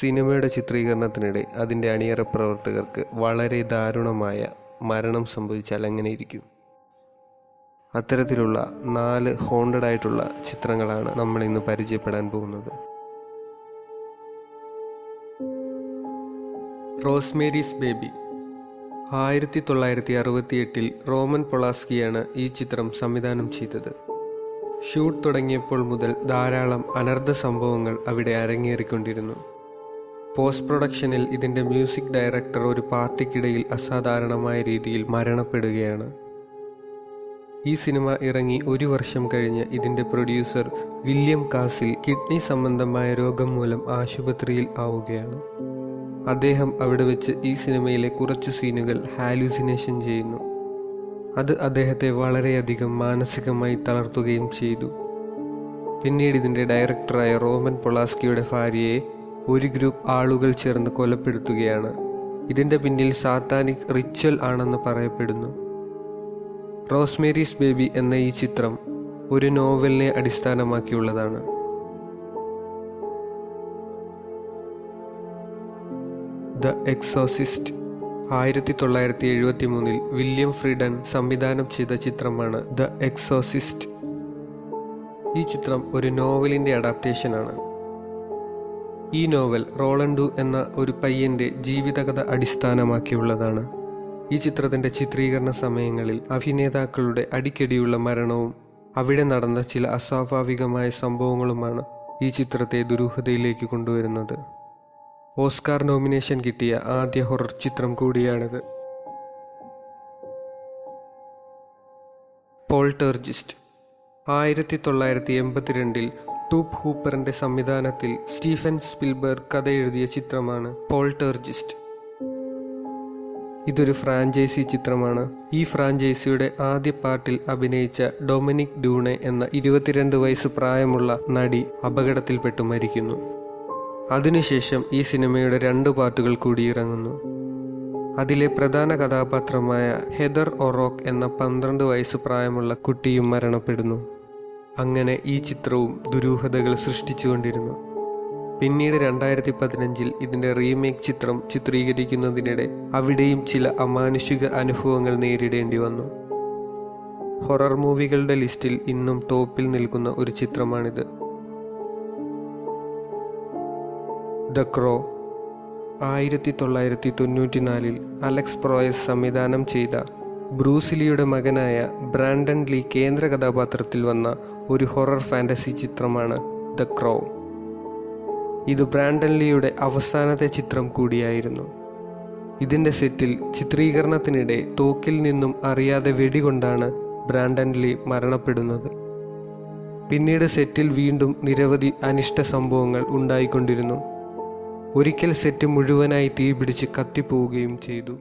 സിനിമയുടെ ചിത്രീകരണത്തിനിടെ അതിന്റെ അണിയറ പ്രവർത്തകർക്ക് വളരെ ദാരുണമായ മരണം സംഭവിച്ചാൽ എങ്ങനെയിരിക്കും? അത്തരത്തിലുള്ള നാല് ഹോണ്ടഡ് ആയിട്ടുള്ള ചിത്രങ്ങളാണ് നമ്മൾ ഇന്ന് പരിചയപ്പെടാൻ പോകുന്നത്. Rosemary's Baby. ആയിരത്തി തൊള്ളായിരത്തി അറുപത്തി എട്ടിൽ റോമൻ പൊളാസ്കിയാണ് ഈ ചിത്രം സംവിധാനം ചെയ്തത്. ഷൂട്ട് തുടങ്ങിയപ്പോൾ മുതൽ ധാരാളം അനർഥ സംഭവങ്ങൾ അവിടെ അരങ്ങേറിക്കൊണ്ടിരുന്നു. പോസ്റ്റ് പ്രൊഡക്ഷനിൽ ഇതിന്റെ മ്യൂസിക് ഡയറക്ടർ ഒരു പാർട്ടിക്കിടയിൽ അസാധാരണമായ രീതിയിൽ മരണപ്പെടുകയാണ്. ഈ സിനിമ ഇറങ്ങി ഒരു വർഷം കഴിഞ്ഞ് ഇതിന്റെ പ്രൊഡ്യൂസർ വില്യം കാസിൽ കിഡ്നി സംബന്ധമായ രോഗം മൂലം ആശുപത്രിയിൽ ആവുകയാണ്. അദ്ദേഹം അവിടെ വെച്ച് ഈ സിനിമയിലെ കുറച്ച് സീനുകൾ ഹാലൂസിനേഷൻ ചെയ്യുന്നു. അത് അദ്ദേഹത്തെ വളരെയധികം മാനസികമായി തളർത്തുകയും ചെയ്തു. പിന്നീട് ഇതിന്റെ ഡയറക്ടറായ റോമൻ പൊളാസ്കിയുടെ ഭാര്യയെ ഒരു ഗ്രൂപ്പ് ആളുകൾ ചേർന്ന് കൊലപ്പെടുത്തുകയാണ്. ഇതിന്റെ പിന്നിൽ സാത്താനിക് റിച്വൽ ആണെന്ന് പറയപ്പെടുന്നു. റോസ്മേരീസ് ബേബി എന്ന ഈ ചിത്രം ഒരു നോവലിനെ അടിസ്ഥാനമാക്കിയുള്ളതാണ്. ദ എക്സോസിസ്റ്റ് ആയിരത്തി തൊള്ളായിരത്തി എഴുപത്തി മൂന്നിൽ വില്യം ഫ്രീഡൻ സംവിധാനം ചെയ്ത ചിത്രമാണ് ദ എക്സോസിസ്റ്റ്. ഈ ചിത്രം ഒരു നോവലിന്റെ അഡാപ്റ്റേഷനാണ്. ഈ നോവൽ റോളണ്ടു എന്ന ഒരു പയ്യന്റെ ജീവിതകഥ അടിസ്ഥാനമാക്കിയുള്ളതാണ്. ഈ ചിത്രത്തിന്റെ ചിത്രീകരണ സമയങ്ങളിൽ അഭിനേതാക്കളുടെ അടിക്കടിയുള്ള മരണവും അവിടെ നടന്ന ചില അസ്വാഭാവികമായ സംഭവങ്ങളുമാണ് ഈ ചിത്രത്തെ ദുരൂഹതയിലേക്ക് കൊണ്ടുവരുന്നത്. ഓസ്കാർ നോമിനേഷൻ കിട്ടിയ ആദ്യ ഹൊറർ ചിത്രം കൂടിയാണിത്. പോൾട്ടേർജിസ്റ്റ് ആയിരത്തി തൊള്ളായിരത്തി എൺപത്തിരണ്ടിൽ ടൂപ്പ് ഹൂപ്പറിന്റെ സംവിധാനത്തിൽ സ്റ്റീഫൻ സ്പിൽബർഗ് കഥ എഴുതിയ ചിത്രമാണ് പോൾട്ടേർജിസ്റ്റ്. ഇതൊരു ഫ്രാഞ്ചൈസി ചിത്രമാണ്. ഈ ഫ്രാഞ്ചൈസിയുടെ ആദ്യ പാട്ടിൽ അഭിനയിച്ച ഡൊമിനിക് ഡൂണെ എന്ന ഇരുപത്തിരണ്ട് വയസ്സ് പ്രായമുള്ള നടി അപകടത്തിൽപ്പെട്ടു മരിക്കുന്നു. അതിനുശേഷം ഈ സിനിമയുടെ രണ്ട് പാട്ടുകൾ കൂടി ഇറങ്ങുന്നു. അതിലെ പ്രധാന കഥാപാത്രമായ ഹെദർ ഒറോക്ക് എന്ന പന്ത്രണ്ട് വയസ്സ് പ്രായമുള്ള കുട്ടിയും മരണപ്പെടുന്നു. അങ്ങനെ ഈ ചിത്രവും ദുരൂഹതകൾ സൃഷ്ടിച്ചുകൊണ്ടിരുന്നു. പിന്നീട് രണ്ടായിരത്തി പതിനഞ്ചിൽ ഇതിന്റെ റീമേക്ക് ചിത്രം ചിത്രീകരിക്കുന്നതിനിടെ അവിടെയും ചില അമാനുഷിക അനുഭവങ്ങൾ നേരിടേണ്ടി വന്നു. ഹൊറർ മൂവികളുടെ ലിസ്റ്റിൽ ഇന്നും ടോപ്പിൽ നിൽക്കുന്ന ഒരു ചിത്രമാണിത്. The crow. ആയിരത്തി തൊള്ളായിരത്തി തൊണ്ണൂറ്റിനാലിൽ അലക്സ് പ്രോയസ് സംവിധാനം ചെയ്ത ബ്രൂസിലിയുടെ മകനായ ബ്രാൻഡൻ ലീ കേന്ദ്ര കഥാപാത്രത്തിൽ വന്ന ഒരു ഹൊറർ ഫാന്റസി ചിത്രമാണ് ദ ക്രോ. ഇത് ബ്രാൻഡൻ ലീയുടെ അവസാനത്തെ ചിത്രം കൂടിയായിരുന്നു. ഇതിന്റെ സെറ്റിൽ ചിത്രീകരണത്തിനിടെ തോക്കിൽ നിന്നും അറിയാതെ വെടികൊണ്ടാണ് ബ്രാൻഡൻ ലീ മരണപ്പെടുന്നത്. പിന്നീട് സെറ്റിൽ വീണ്ടും നിരവധി അനിഷ്ട സംഭവങ്ങൾ ഉണ്ടായിക്കൊണ്ടിരുന്നു. ഒരിക്കൽ സെറ്റ് മുഴുവനായി തീപിടിച്ച് കത്തിപ്പോവുകയും ചെയ്തു.